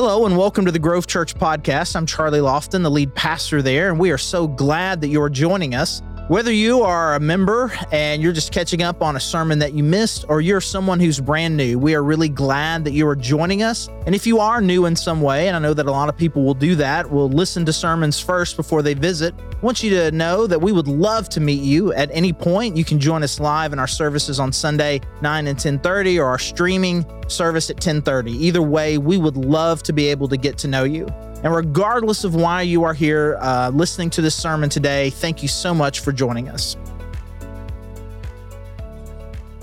Hello and welcome to the Grove Church podcast. I'm Charlie Lofton, the lead pastor there, and we are so glad that you're joining us. Whether you are a member and you're just catching up on a sermon that you missed, or you're someone who's brand new, we are really glad that you are joining us. And if you are new in some way, and I know that a lot of people will do that, will listen to sermons first before they visit, I want you to know that we would love to meet you at any point. You can join us live in our services on Sunday, 9 and 10:30, or our streaming service at 10:30. Either way, we would love to be able to get to know you. And regardless of why you are here uh, listening to this sermon today, thank you so much for joining us.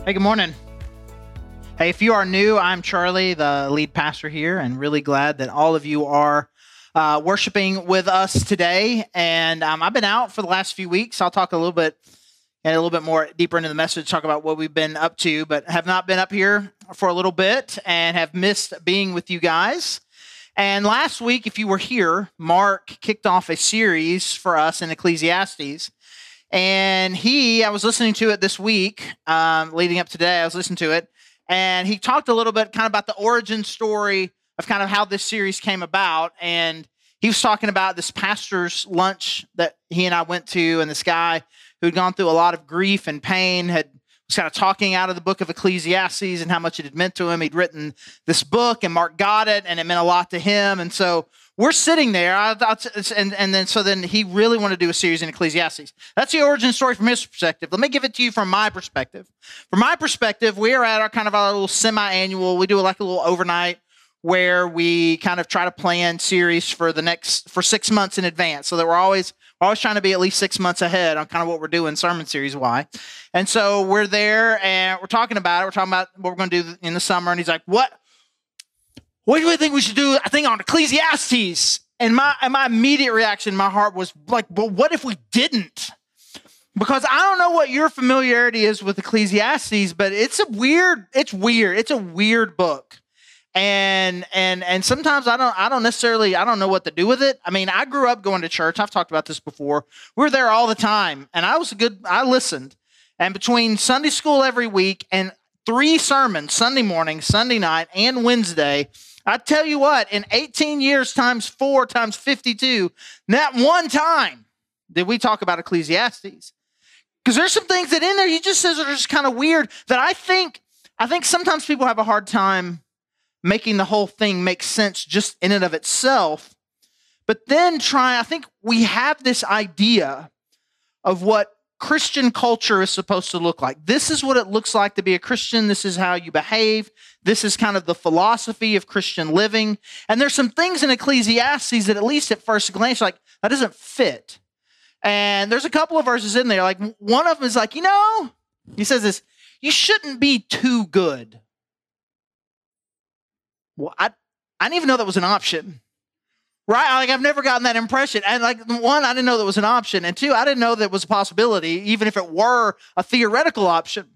Hey, good morning. Hey, if you are new, I'm Charlie, the lead pastor here, and really glad that all of you are uh, worshiping with us today. And um, I've been out for the last few weeks. I'll talk a little bit and a little bit more deeper into the message, talk about what we've been up to, but have not been up here for a little bit and have missed being with you guys. And last week, if you were here, Mark kicked off a series for us in Ecclesiastes. And he, I was listening to it this week, um, leading up today, I was listening to it. And he talked a little bit kind of about the origin story of kind of how this series came about. And he was talking about this pastor's lunch that he and I went to, and this guy who'd gone through a lot of grief and pain had was kind of talking out of the book of Ecclesiastes and how much it had meant to him. He'd written this book, and Mark got it, and it meant a lot to him. And so we're sitting there, I, I, and, and then so then he really wanted to do a series in Ecclesiastes. That's the origin story from his perspective. Let me give it to you from my perspective. From my perspective, we are at our kind of our little semi-annual. We do like a little overnight where we kind of try to plan series for the next for six months in advance, so that we're always we're always trying to be at least six months ahead on kind of what we're doing sermon series why. And so we're there and we're talking about it. We're talking about what we're going to do in the summer. And he's like, "What? What do you think we should do? I think on Ecclesiastes." And my and my immediate reaction my heart was like, "But what if we didn't?" Because I don't know what your familiarity is with Ecclesiastes, but it's a weird. It's weird. It's a weird book and and and sometimes I don't I don't necessarily I don't know what to do with it. I mean, I grew up going to church. I've talked about this before. We were there all the time, and I was a good. I listened, and between Sunday school every week and three sermons Sunday morning, Sunday night, and Wednesday. I tell you what, in 18 years times four times 52, not one time did we talk about Ecclesiastes. Because there's some things that in there he just says are just kind of weird that I think I think sometimes people have a hard time making the whole thing make sense just in and of itself. But then try, I think we have this idea of what Christian culture is supposed to look like. This is what it looks like to be a Christian. This is how you behave. This is kind of the philosophy of Christian living. And there's some things in Ecclesiastes that, at least at first glance, like that doesn't fit. And there's a couple of verses in there. Like one of them is like, you know, he says this, you shouldn't be too good. Well, I, I didn't even know that was an option. Right? Like I've never gotten that impression. And like one, I didn't know that was an option. And two, I didn't know that was a possibility, even if it were a theoretical option.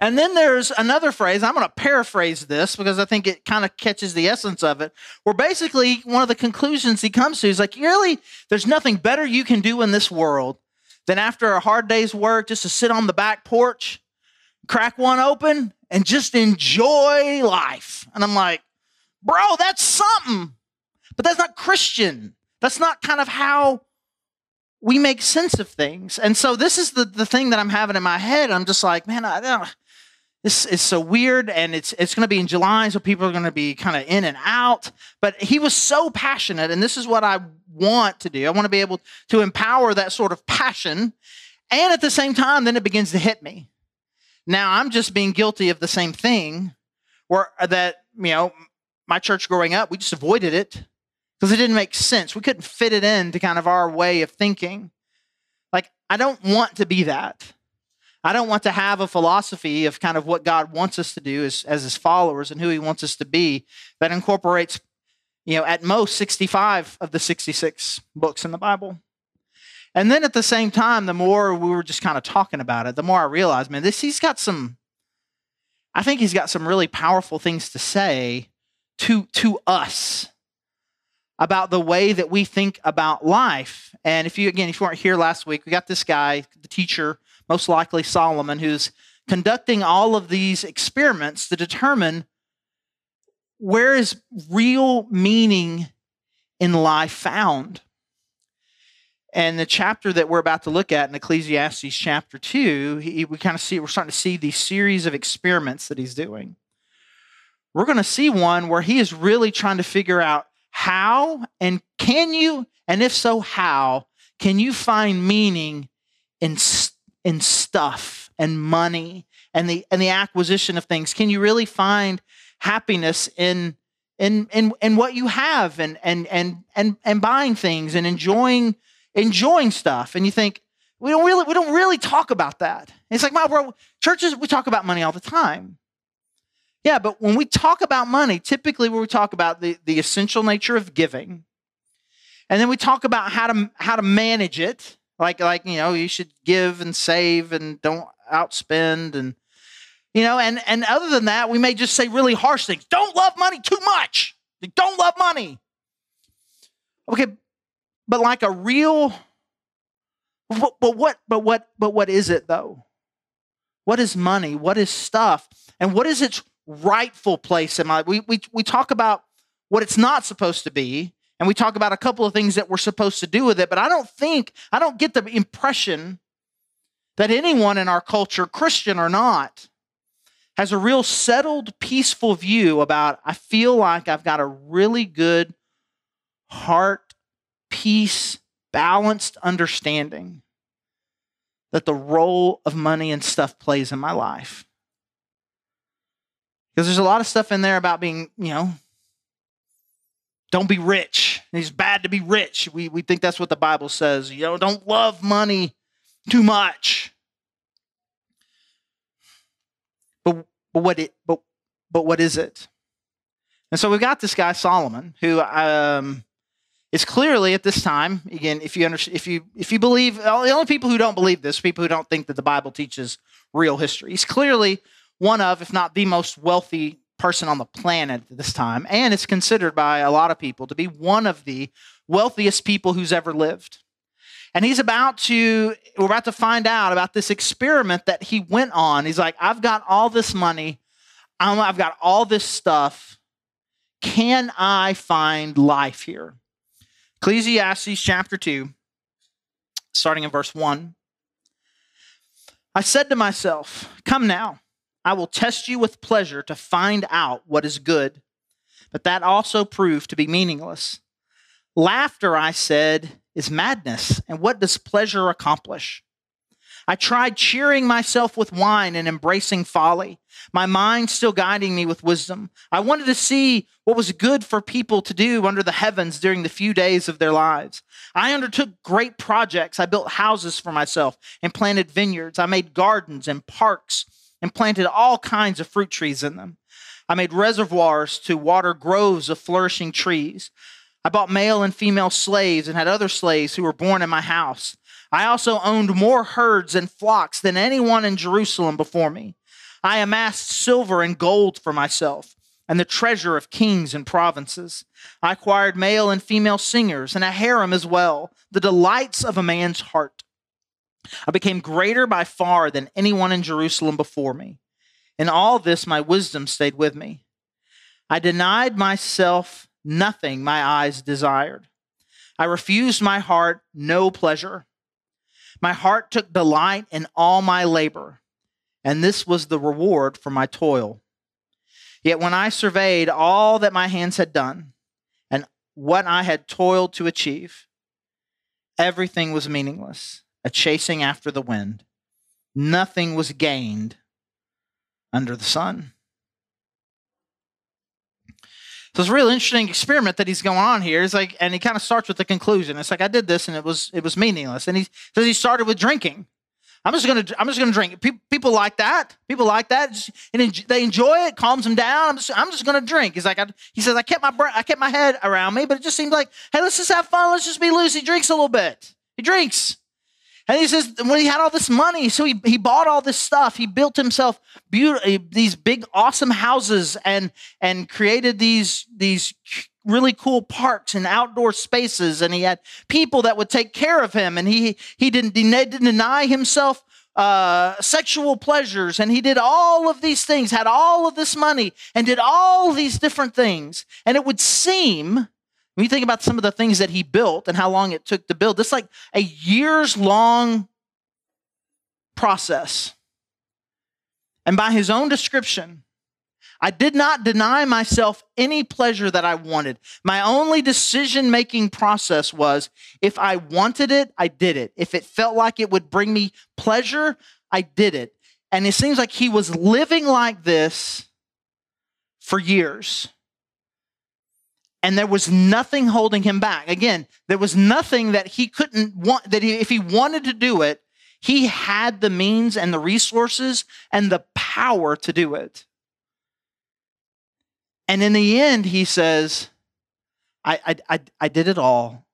And then there's another phrase. I'm going to paraphrase this because I think it kind of catches the essence of it. Where basically one of the conclusions he comes to is like, really, there's nothing better you can do in this world than after a hard day's work just to sit on the back porch, crack one open, and just enjoy life. And I'm like, bro, that's something. But that's not Christian. That's not kind of how we make sense of things. And so this is the, the thing that I'm having in my head. I'm just like, man, I don't this is so weird and it's it's going to be in July so people are going to be kind of in and out but he was so passionate and this is what I want to do I want to be able to empower that sort of passion and at the same time then it begins to hit me now I'm just being guilty of the same thing where uh, that, you know, my church growing up, we just avoided it because it didn't make sense. We couldn't fit it into kind of our way of thinking. Like, I don't want to be that. I don't want to have a philosophy of kind of what God wants us to do as, as his followers and who he wants us to be that incorporates, you know, at most 65 of the 66 books in the Bible. And then at the same time, the more we were just kind of talking about it, the more I realized, man, this he's got some. I think he's got some really powerful things to say to to us about the way that we think about life. And if you again, if you weren't here last week, we got this guy, the teacher, most likely Solomon, who's conducting all of these experiments to determine where is real meaning in life found? And the chapter that we're about to look at in Ecclesiastes chapter 2, he, we kind of see, we're starting to see these series of experiments that he's doing. We're going to see one where he is really trying to figure out how and can you, and if so, how, can you find meaning in, in stuff and money and the, and the acquisition of things? Can you really find happiness in, in, in, in what you have and, and, and, and, and buying things and enjoying enjoying stuff. And you think, we don't really, we don't really talk about that. And it's like, my bro, churches, we talk about money all the time. Yeah, but when we talk about money, typically we talk about the, the essential nature of giving. And then we talk about how to how to manage it. Like like, you know, you should give and save and don't outspend and you know, and and other than that, we may just say really harsh things. Don't love money too much. Don't love money. Okay, but like a real but, but what but what but what is it though? What is money? What is stuff? And what is its rightful place in life? We we we talk about what it's not supposed to be, and we talk about a couple of things that we're supposed to do with it, but I don't think I don't get the impression that anyone in our culture, Christian or not, has a real settled, peaceful view about I feel like I've got a really good heart peace, balanced understanding that the role of money and stuff plays in my life. Because there's a lot of stuff in there about being, you know, don't be rich. It's bad to be rich. We, we think that's what the Bible says. You know, don't love money too much. But, but what it but but what is it? And so we've got this guy Solomon who um, is clearly at this time again if you understand if you if you believe the only people who don't believe this people who don't think that the bible teaches real history he's clearly one of if not the most wealthy person on the planet at this time and it's considered by a lot of people to be one of the wealthiest people who's ever lived. And he's about to we're about to find out about this experiment that he went on. He's like i've got all this money. I've got all this stuff. Can i find life here Ecclesiastes chapter 2, starting in verse 1. I said to myself, Come now, I will test you with pleasure to find out what is good. But that also proved to be meaningless. Laughter, I said, is madness, and what does pleasure accomplish? I tried cheering myself with wine and embracing folly, my mind still guiding me with wisdom. I wanted to see what was good for people to do under the heavens during the few days of their lives. I undertook great projects. I built houses for myself and planted vineyards. I made gardens and parks and planted all kinds of fruit trees in them. I made reservoirs to water groves of flourishing trees. I bought male and female slaves and had other slaves who were born in my house. I also owned more herds and flocks than anyone in Jerusalem before me. I amassed silver and gold for myself and the treasure of kings and provinces. I acquired male and female singers and a harem as well, the delights of a man's heart. I became greater by far than anyone in Jerusalem before me. In all this, my wisdom stayed with me. I denied myself nothing my eyes desired. I refused my heart no pleasure. My heart took delight in all my labor, and this was the reward for my toil. Yet when I surveyed all that my hands had done and what I had toiled to achieve, everything was meaningless, a chasing after the wind. Nothing was gained under the sun. So it's a real interesting experiment that he's going on here. It's like, and he kind of starts with the conclusion. It's like I did this and it was it was meaningless. And he says he started with drinking. I'm just gonna I'm just gonna drink. People, people like that. People like that, and they enjoy it. Calms them down. I'm just I'm just gonna drink. He's like I, he says I kept my I kept my head around me, but it just seemed like hey let's just have fun. Let's just be loose. He drinks a little bit. He drinks. And he says, when he had all this money, so he, he bought all this stuff. He built himself beautiful, these big, awesome houses and, and created these, these really cool parks and outdoor spaces. And he had people that would take care of him. And he, he didn't, he didn't deny himself uh, sexual pleasures and he did all of these things, had all of this money, and did all these different things. And it would seem, when you think about some of the things that he built and how long it took to build, it's like a years long process. And by his own description, I did not deny myself any pleasure that I wanted. My only decision making process was if I wanted it, I did it. If it felt like it would bring me pleasure, I did it. And it seems like he was living like this for years. And there was nothing holding him back. Again, there was nothing that he couldn't want, that he, if he wanted to do it, he had the means and the resources and the power to do it. And in the end, he says, I, I, I, I did it all.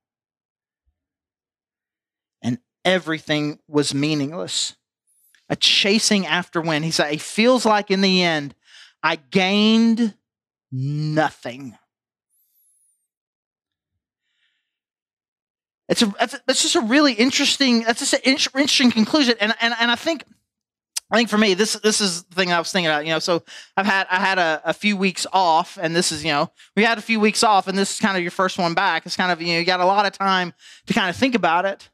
And everything was meaningless. A chasing after wind. He said, it feels like in the end, I gained nothing. It's a, that's, just a really interesting, that's just an interesting conclusion. And, and, and I think I think for me, this this is the thing I was thinking about. You know, so I've had I had a, a, few weeks off, and this is you know we had a few weeks off, and this is kind of your first one back. It's kind of you know you got a lot of time to kind of think about it.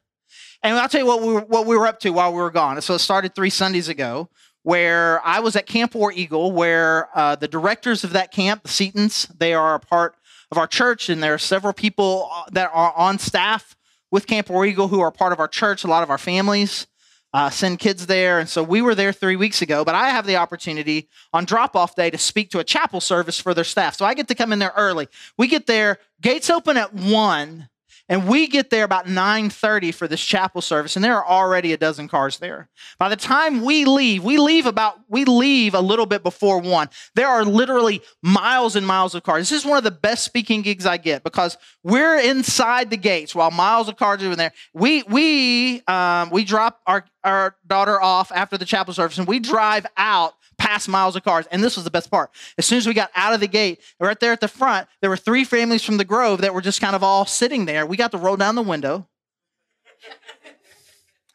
And I'll tell you what we were, what we were up to while we were gone. So it started three Sundays ago, where I was at Camp War Eagle, where uh, the directors of that camp, the Setons, they are a part of our church, and there are several people uh, that are on staff with Camp War Eagle who are part of our church. A lot of our families uh, send kids there. And so we were there three weeks ago, but I have the opportunity on drop off day to speak to a chapel service for their staff. So I get to come in there early. We get there, gates open at 1 and we get there about 9:30 for this chapel service and there are already a dozen cars there. By the time we leave, we leave about we leave a little bit before 1. There are literally miles and miles of cars. This is one of the best speaking gigs I get because we're inside the gates while miles of cars are in there. We we um, we drop our our daughter off after the chapel service and we drive out past miles of cars. And this was the best part. As soon as we got out of the gate, right there at the front, there were three families from the Grove that were just kind of all sitting there. We got to roll down the window.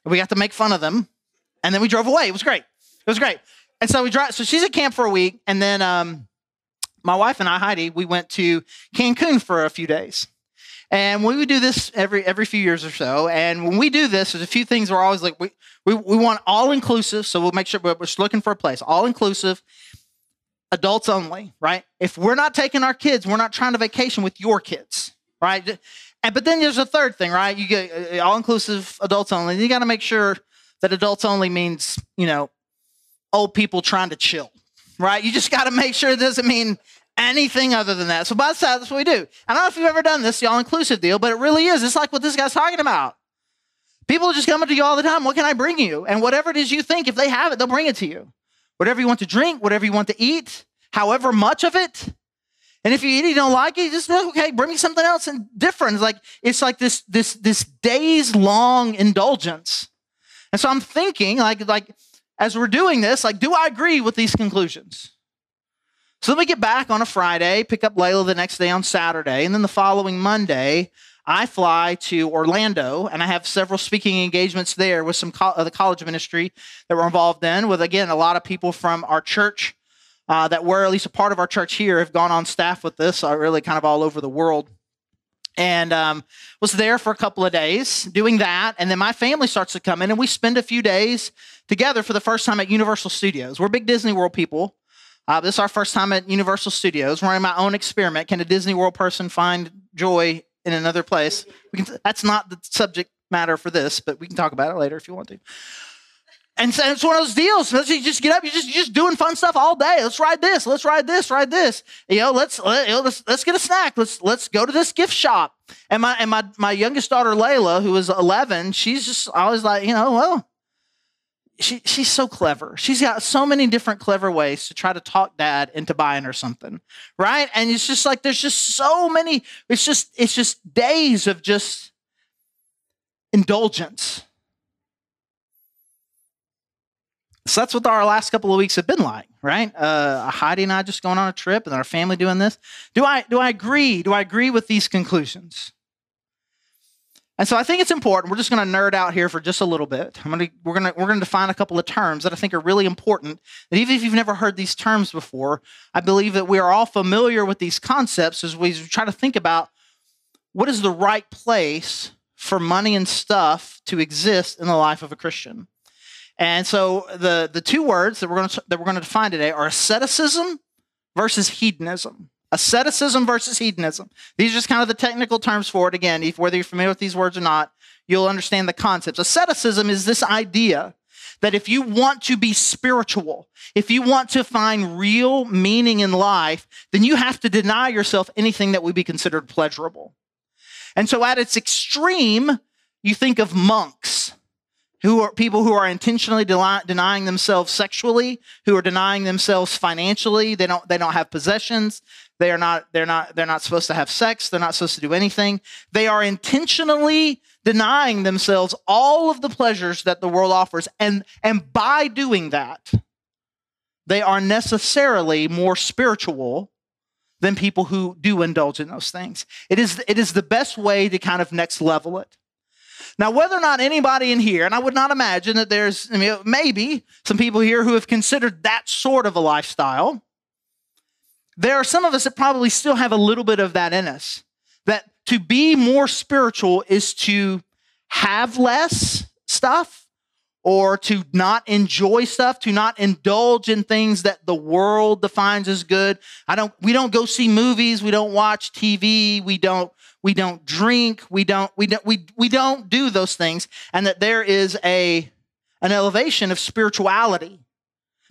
we got to make fun of them. And then we drove away. It was great. It was great. And so we drive. So she's at camp for a week. And then um, my wife and I, Heidi, we went to Cancun for a few days. And we would do this every every few years or so. And when we do this, there's a few things we're always like we we, we want all inclusive. So we'll make sure we're, we're looking for a place all inclusive, adults only, right? If we're not taking our kids, we're not trying to vacation with your kids, right? And but then there's a third thing, right? You get uh, all inclusive, adults only. You got to make sure that adults only means you know old people trying to chill, right? You just got to make sure it doesn't mean anything other than that. So by the side, that's what we do. I don't know if you've ever done this, the all-inclusive deal, but it really is. It's like what this guy's talking about. People just coming to you all the time. What can I bring you? And whatever it is you think, if they have it, they'll bring it to you. Whatever you want to drink, whatever you want to eat, however much of it. And if you eat it, you don't like it, just okay, bring me something else and different. It's like it's like this this this days long indulgence. And so I'm thinking, like like as we're doing this, like, do I agree with these conclusions? So then we get back on a Friday, pick up Layla the next day on Saturday, and then the following Monday, I fly to Orlando and I have several speaking engagements there with some co- the college ministry that we're involved in, with again a lot of people from our church uh, that were at least a part of our church here have gone on staff with this, uh, really kind of all over the world. And um, was there for a couple of days doing that, and then my family starts to come in, and we spend a few days together for the first time at Universal Studios. We're big Disney World people. Uh, this is our first time at Universal Studios, running my own experiment. Can a Disney World person find joy in another place? Can, that's not the subject matter for this, but we can talk about it later if you want to. And so it's one of those deals. Let's you just get up. You're just, you're just doing fun stuff all day. Let's ride this. Let's ride this. Ride this. You know, let's let, us let's, let's get a snack. Let's let's go to this gift shop. And my and my my youngest daughter Layla, who is 11, she's just always like, you know, well, she, she's so clever. She's got so many different clever ways to try to talk dad into buying her something, right? And it's just like there's just so many. It's just it's just days of just indulgence. So that's what our last couple of weeks have been like, right? Uh, Heidi and I just going on a trip, and our family doing this. Do I do I agree? Do I agree with these conclusions? And so I think it's important. We're just going to nerd out here for just a little bit. I'm going to, we're going to, we're going to define a couple of terms that I think are really important. That even if you've never heard these terms before, I believe that we are all familiar with these concepts as we try to think about what is the right place for money and stuff to exist in the life of a Christian. And so the, the two words that we're going to, that we're going to define today are asceticism versus hedonism. Asceticism versus hedonism. These are just kind of the technical terms for it. Again, if, whether you're familiar with these words or not, you'll understand the concepts. Asceticism is this idea that if you want to be spiritual, if you want to find real meaning in life, then you have to deny yourself anything that would be considered pleasurable. And so at its extreme, you think of monks who are people who are intentionally denying themselves sexually, who are denying themselves financially. They don't they don't have possessions. They are not they're not they're not supposed to have sex. They're not supposed to do anything. They are intentionally denying themselves all of the pleasures that the world offers and and by doing that they are necessarily more spiritual than people who do indulge in those things. It is it is the best way to kind of next level it. Now, whether or not anybody in here, and I would not imagine that there's I mean, maybe some people here who have considered that sort of a lifestyle, there are some of us that probably still have a little bit of that in us. That to be more spiritual is to have less stuff or to not enjoy stuff, to not indulge in things that the world defines as good. I don't we don't go see movies, we don't watch TV, we don't we don't drink, we don't we don't we, we don't do those things and that there is a an elevation of spirituality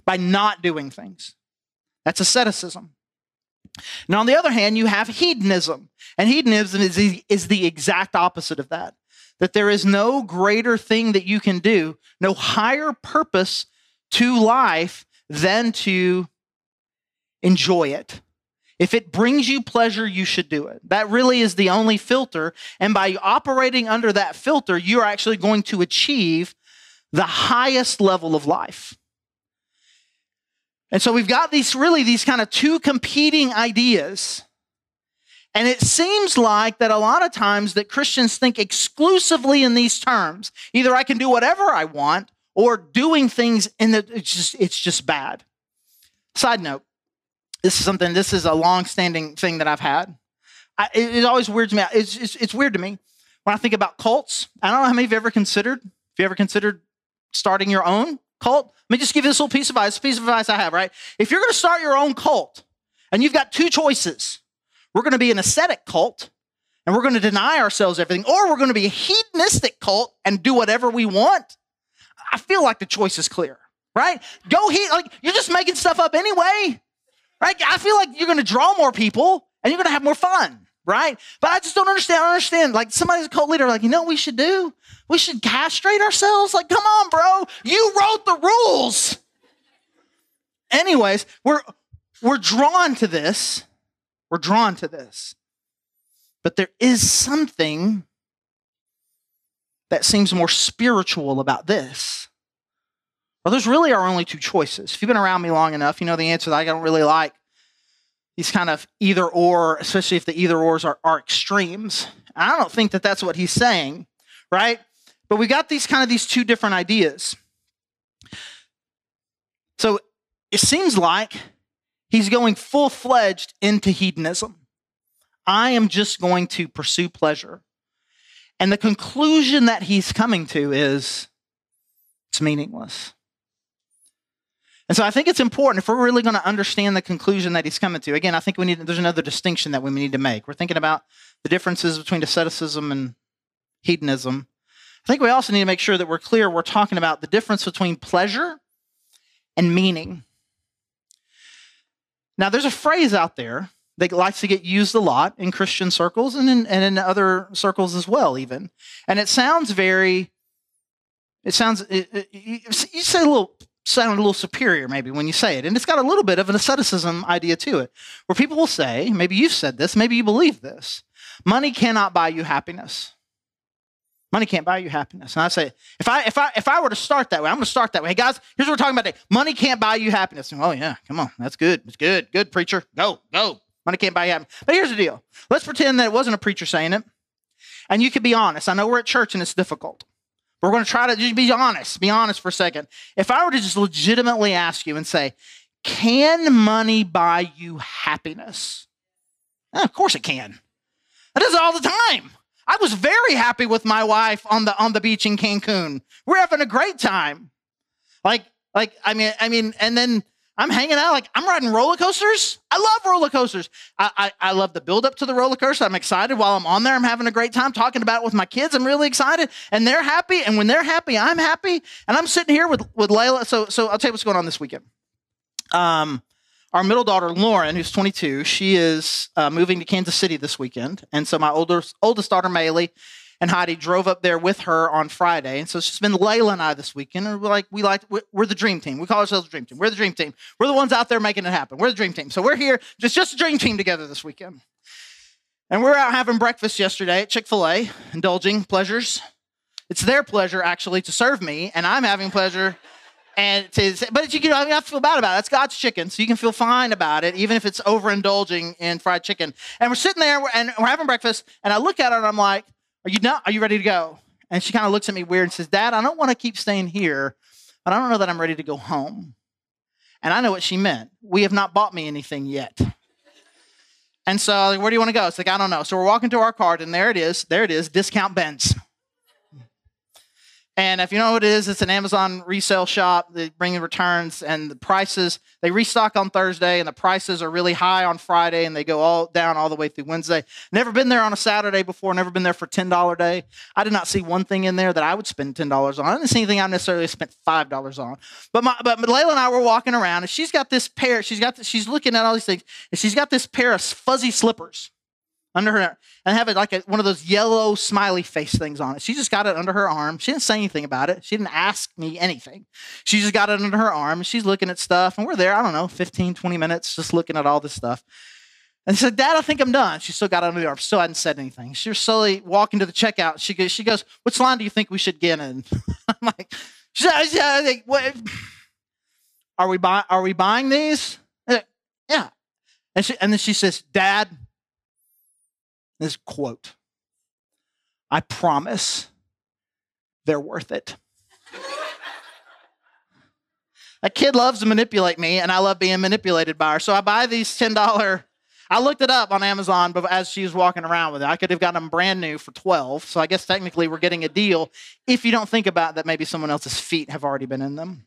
by not doing things. That's asceticism. Now, on the other hand, you have hedonism. And hedonism is the, is the exact opposite of that. That there is no greater thing that you can do, no higher purpose to life than to enjoy it. If it brings you pleasure, you should do it. That really is the only filter. And by operating under that filter, you're actually going to achieve the highest level of life. And so we've got these really these kind of two competing ideas. And it seems like that a lot of times that Christians think exclusively in these terms. Either I can do whatever I want or doing things in the it's just it's just bad. Side note, this is something, this is a long-standing thing that I've had. I, it, it, always weirds me out. It's, it's, it's weird to me when I think about cults. I don't know how many of you ever considered, if you ever considered starting your own cult. Let me just give you this little piece of advice, piece of advice I have, right? If you're going to start your own cult and you've got two choices, we're going to be an ascetic cult and we're going to deny ourselves everything, or we're going to be a hedonistic cult and do whatever we want. I feel like the choice is clear, right? Go he like you're just making stuff up anyway. Right? I feel like you're going to draw more people and you're going to have more fun, right? But I just don't understand. I don't understand. Like somebody's a cult leader, like, you know what we should do? We should castrate ourselves. Like, come on, bro. You wrote the rules. Anyways, we're we're drawn to this. We're drawn to this. But there is something that seems more spiritual about this. Well, those really are only two choices. If you've been around me long enough, you know the answer that I don't really like these kind of either or, especially if the either ors are, are extremes. I don't think that that's what he's saying, right? But we got these kind of these two different ideas. So it seems like he's going full fledged into hedonism. I am just going to pursue pleasure. And the conclusion that he's coming to is it's meaningless. And so I think it's important if we're really going to understand the conclusion that he's coming to. Again, I think we need there's another distinction that we need to make. We're thinking about the differences between asceticism and hedonism. I think we also need to make sure that we're clear we're talking about the difference between pleasure and meaning. Now, there's a phrase out there that likes to get used a lot in Christian circles and in, and in other circles as well, even. And it sounds very, it sounds, it, it, you say a little sound a little superior maybe when you say it. And it's got a little bit of an asceticism idea to it, where people will say, maybe you've said this, maybe you believe this money cannot buy you happiness. Money can't buy you happiness. And I say, if I if I if I were to start that way, I'm going to start that way. Hey guys, here's what we're talking about today. Money can't buy you happiness. And, oh yeah, come on, that's good. It's good. Good preacher. Go go. Money can't buy you happiness. But here's the deal. Let's pretend that it wasn't a preacher saying it, And you can be honest. I know we're at church and it's difficult. We're going to try to just be honest. Be honest for a second. If I were to just legitimately ask you and say, can money buy you happiness? Eh, of course it can. It does it all the time. I was very happy with my wife on the on the beach in Cancun. We're having a great time. Like, like, I mean, I mean, and then I'm hanging out, like I'm riding roller coasters. I love roller coasters. I, I, I, love the build up to the roller coaster. I'm excited while I'm on there. I'm having a great time talking about it with my kids. I'm really excited, and they're happy. And when they're happy, I'm happy. And I'm sitting here with with Layla. So so I'll tell you what's going on this weekend. Um, our middle daughter Lauren, who's 22, she is uh, moving to Kansas City this weekend, and so my older oldest daughter Maylee and Heidi drove up there with her on Friday. And so it's just been Layla and I this weekend. And we're like, we like, we're the dream team. We call ourselves the dream team. We're the dream team. We're the ones out there making it happen. We're the dream team. So we're here, just, just a dream team together this weekend. And we're out having breakfast yesterday at Chick fil A, indulging pleasures. It's their pleasure, actually, to serve me, and I'm having pleasure and to, but you can I mean, to feel bad about it. That's God's chicken, so you can feel fine about it, even if it's overindulging in fried chicken. And we're sitting there and we're having breakfast, and I look at her and I'm like, "Are you not? Are you ready to go?" And she kind of looks at me weird and says, "Dad, I don't want to keep staying here, but I don't know that I'm ready to go home." And I know what she meant. We have not bought me anything yet. And so, like, where do you want to go? It's like, I don't know. So we're walking to our cart, and there it is. There it is. Discount Bins. And if you know what it is, it's an Amazon resale shop. They bring in returns and the prices, they restock on Thursday and the prices are really high on Friday and they go all down all the way through Wednesday. Never been there on a Saturday before, never been there for $10 day. I did not see one thing in there that I would spend $10 on. I didn't see anything I necessarily spent $5 on. But my, but Layla and I were walking around and she's got this pair, she's got, she's looking at all these things and she's got this pair of fuzzy slippers under her and have it like a, one of those yellow smiley face things on it. She just got it under her arm. She didn't say anything about it. She didn't ask me anything. She just got it under her arm. And she's looking at stuff. And we're there, I don't know, 15, 20 minutes just looking at all this stuff. And she said, Dad, I think I'm done. She still got it under the arm. Still hadn't said anything. She was slowly walking to the checkout. She goes, she goes Which line do you think we should get in? I'm like, what? Are we, buy, are we buying these? Yeah. And, she, and then she says, Dad, this quote I promise they're worth it. a kid loves to manipulate me, and I love being manipulated by her. So I buy these $10. I looked it up on Amazon but as she was walking around with it. I could have gotten them brand new for 12. So I guess technically we're getting a deal if you don't think about that maybe someone else's feet have already been in them.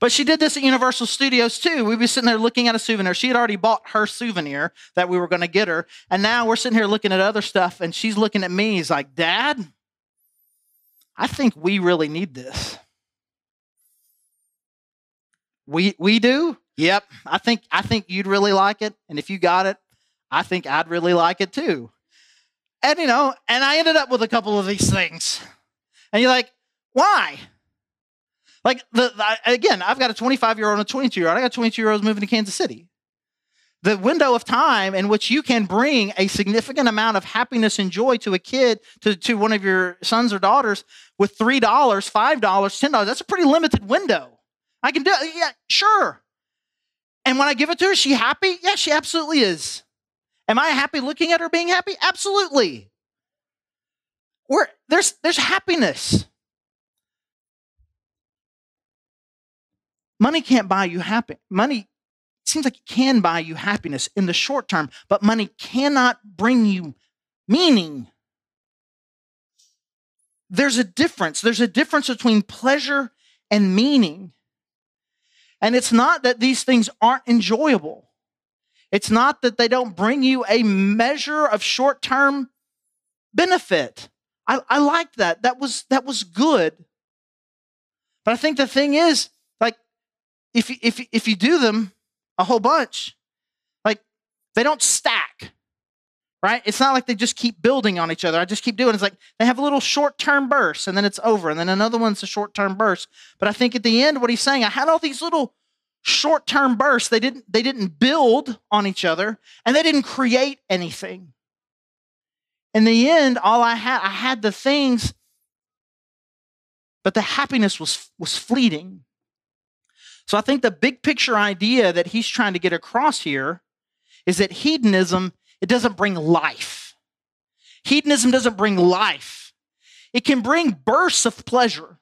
But she did this at Universal Studios too. We'd be sitting there looking at a souvenir. She had already bought her souvenir that we were going to get her. And now we're sitting here looking at other stuff, and she's looking at me. He's like, Dad, I think we really need this. We we do? Yep. I think I think you'd really like it. And if you got it, I think I'd really like it too. And you know, and I ended up with a couple of these things. And you're like, why? Like the, the again, I've got a 25 year old and a 22 year old. I got 22 year olds moving to Kansas City. The window of time in which you can bring a significant amount of happiness and joy to a kid, to, to one of your sons or daughters, with $3, $5, $10, that's a pretty limited window. I can do it. Yeah, sure. And when I give it to her, she happy? Yeah, she absolutely is. Am I happy looking at her being happy? Absolutely. Where there's there's happiness. Money can't buy you happy. Money seems like it can buy you happiness in the short term, but money cannot bring you meaning. There's a difference. There's a difference between pleasure and meaning. And it's not that these things aren't enjoyable. It's not that they don't bring you a measure of short term benefit. I, I liked that. That was, that was good. But I think the thing is, if you, if if you do them a whole bunch, like they don't stack, right? It's not like they just keep building on each other. I just keep doing. It. It's like they have a little short term burst, and then it's over, and then another one's a short term burst. But I think at the end, what he's saying, I had all these little short term bursts. They didn't they didn't build on each other, and they didn't create anything. In the end, all I had, I had the things, but the happiness was was fleeting. So I think the big picture idea that he's trying to get across here is that hedonism, it doesn't bring life. Hedonism doesn't bring life. It can bring bursts of pleasure,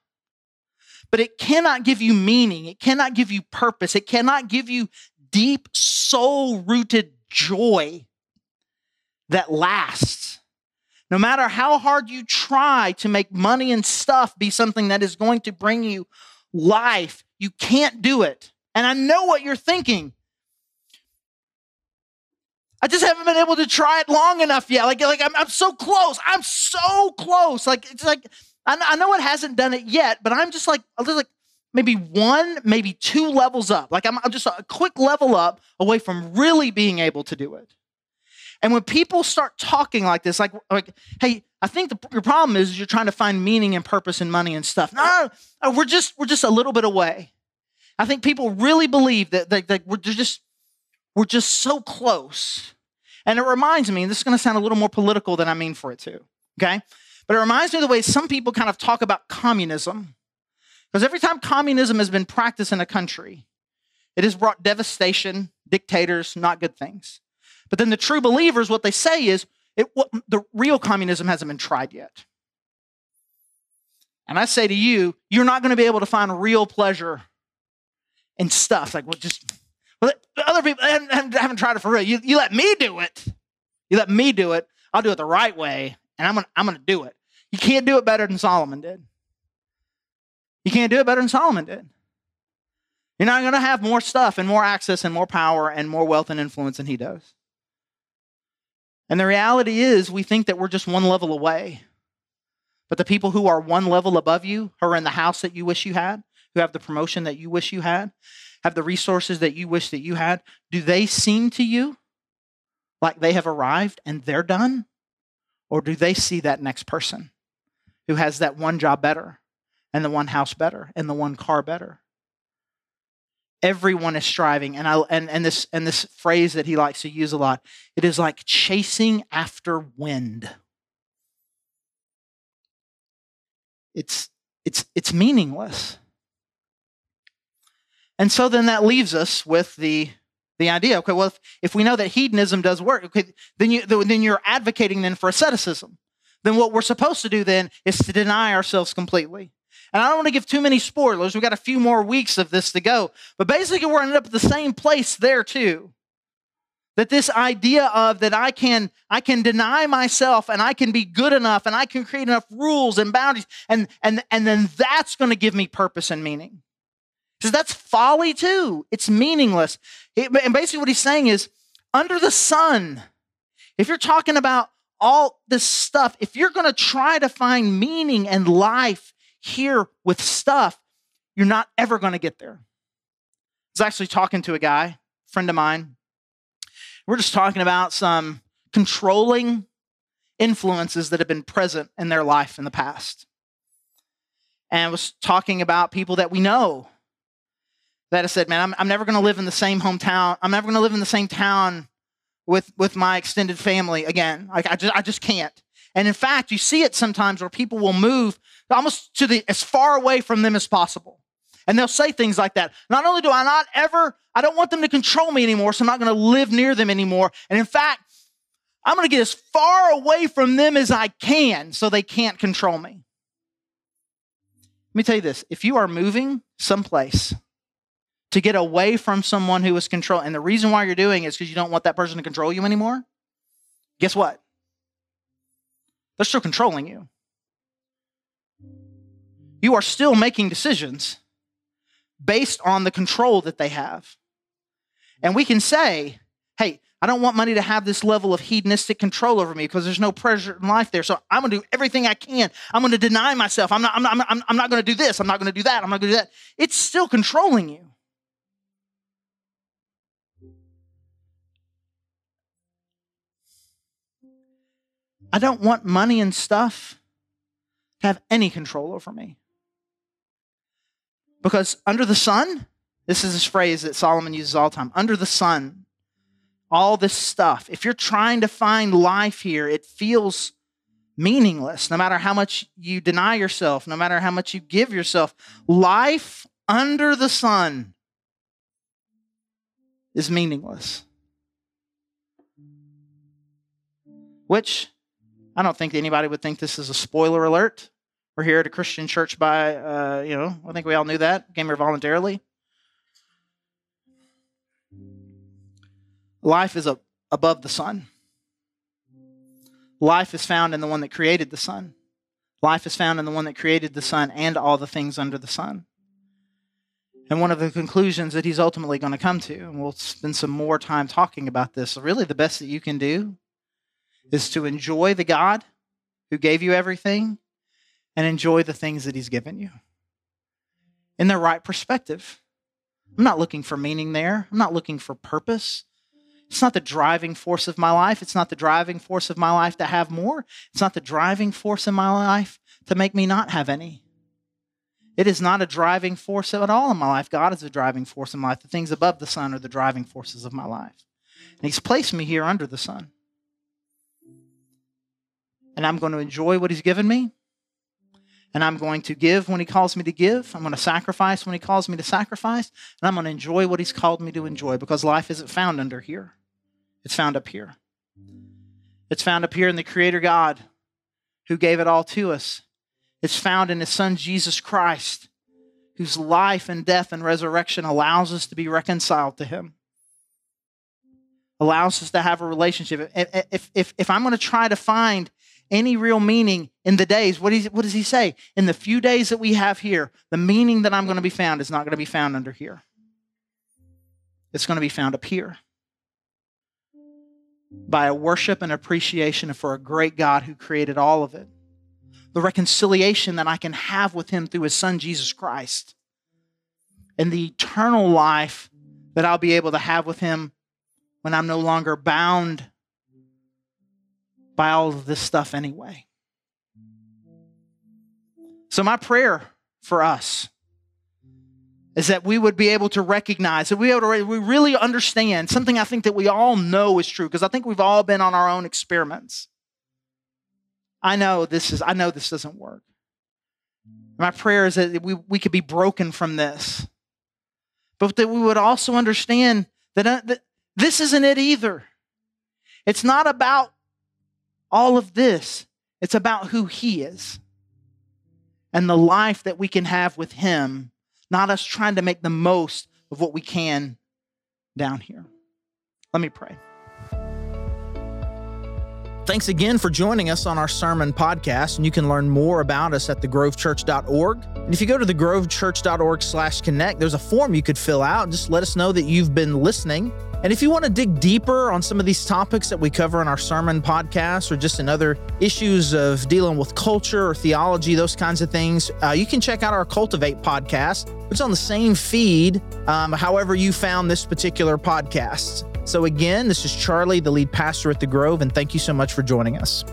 but it cannot give you meaning. It cannot give you purpose. It cannot give you deep, soul rooted joy that lasts. No matter how hard you try to make money and stuff be something that is going to bring you life, you can't do it. And I know what you're thinking. I just haven't been able to try it long enough yet. Like, like I'm, I'm so close. I'm so close. Like, it's like, I, I know it hasn't done it yet, but I'm just like, I'm just like maybe one, maybe two levels up. Like, I'm, I'm just a quick level up away from really being able to do it. And when people start talking like this, like, like hey, I think the, your problem is you're trying to find meaning and purpose and money and stuff. No, no, we're just we're just a little bit away. I think people really believe that, that, that we're just we're just so close. And it reminds me, and this is going to sound a little more political than I mean for it to, okay? But it reminds me of the way some people kind of talk about communism. Because every time communism has been practiced in a country, it has brought devastation, dictators, not good things. But then the true believers, what they say is, it, what, the real communism hasn't been tried yet. And I say to you, you're not going to be able to find real pleasure in stuff. Like, well, just, well, other people haven't, haven't tried it for real. You, you let me do it. You let me do it. I'll do it the right way, and I'm going to I'm going to do it. You can't do it better than Solomon did. You can't do it better than Solomon did. You're not going to have more stuff and more access and more power and more wealth and influence than he does. And the reality is, we think that we're just one level away. But the people who are one level above you, who are in the house that you wish you had, who have the promotion that you wish you had, have the resources that you wish that you had, do they seem to you like they have arrived and they're done? Or do they see that next person who has that one job better and the one house better and the one car better? Everyone is striving. And i and, and this and this phrase that he likes to use a lot it is like chasing after wind. It's it's it's meaningless. And so then that leaves us with the the idea okay well if, if we know that hedonism does work okay then you then you're advocating then for asceticism. Then what we're supposed to do then is to deny ourselves completely and I don't want to give too many spoilers. We've got a few more weeks of this to go. But basically, we're ending up at the same place there, too. That this idea of that I can I can deny myself and I can be good enough and I can create enough rules and boundaries and and and then that's going to give me purpose and meaning. Because that's folly too. It's meaningless. It, and basically, what he's saying is, under the sun, if you're talking about all this stuff, if you're going to try to find meaning and life here with stuff, you're not ever going to get there. I was actually talking to a guy, friend of mine. We're just talking about some controlling influences that have been present in their life in the past. And I was talking about people that we know that have said, man, I'm, I'm never going to live in the same hometown. I'm never going to live in the same town with, with my extended family again. Like I just, I just can't. And in fact, you see it sometimes where people will move almost to the as far away from them as possible. And they'll say things like that. Not only do I not ever, I don't want them to control me anymore, so I'm not going to live near them anymore. And in fact, I'm going to get as far away from them as I can so they can't control me. Let me tell you this if you are moving someplace to get away from someone who is control, and the reason why you're doing it is because you don't want that person to control you anymore, guess what? They're still controlling you you are still making decisions based on the control that they have. And we can say, hey, I don't want money to have this level of hedonistic control over me because there's no pressure in life there. So I'm going to do everything I can. I'm going to deny myself. I'm not, I'm not, I'm, I'm not going to do this. I'm not going to do that. I'm not going to do that. It's still controlling you. I don't want money and stuff to have any control over me. Because under the sun, this is this phrase that Solomon uses all the time under the sun, all this stuff, if you're trying to find life here, it feels meaningless no matter how much you deny yourself, no matter how much you give yourself. Life under the sun is meaningless. Which I don't think anybody would think this is a spoiler alert. We're here at a Christian church by, uh, you know, I think we all knew that. Came here voluntarily. Life is a, above the sun. Life is found in the one that created the sun. Life is found in the one that created the sun and all the things under the sun. And one of the conclusions that he's ultimately going to come to, and we'll spend some more time talking about this, really the best that you can do is to enjoy the God who gave you everything and enjoy the things that he's given you in the right perspective. I'm not looking for meaning there, I'm not looking for purpose. It's not the driving force of my life. It's not the driving force of my life to have more. It's not the driving force in my life to make me not have any. It is not a driving force at all in my life. God is the driving force in my life. The things above the sun are the driving forces of my life. And He's placed me here under the sun. And I'm going to enjoy what He's given me. And I'm going to give when He calls me to give. I'm going to sacrifice when He calls me to sacrifice. And I'm going to enjoy what He's called me to enjoy because life isn't found under here. It's found up here. It's found up here in the Creator God who gave it all to us. It's found in His Son, Jesus Christ, whose life and death and resurrection allows us to be reconciled to Him, allows us to have a relationship. If, if, if I'm going to try to find any real meaning in the days, what, what does He say? In the few days that we have here, the meaning that I'm going to be found is not going to be found under here. It's going to be found up here by a worship and appreciation for a great God who created all of it. The reconciliation that I can have with Him through His Son, Jesus Christ. And the eternal life that I'll be able to have with Him when I'm no longer bound by all of this stuff anyway. So, my prayer for us is that we would be able to recognize that we, able to, we really understand something I think that we all know is true because I think we've all been on our own experiments. I know this is I know this doesn't work. My prayer is that we, we could be broken from this, but that we would also understand that, uh, that this isn't it either. It's not about all of this, it's about who He is and the life that we can have with Him not us trying to make the most of what we can down here. Let me pray. Thanks again for joining us on our sermon podcast, and you can learn more about us at thegrovechurch.org. And if you go to thegrovechurch.org/connect, there's a form you could fill out. Just let us know that you've been listening and if you want to dig deeper on some of these topics that we cover in our sermon podcast or just in other issues of dealing with culture or theology, those kinds of things, uh, you can check out our Cultivate podcast. It's on the same feed, um, however, you found this particular podcast. So, again, this is Charlie, the lead pastor at The Grove, and thank you so much for joining us.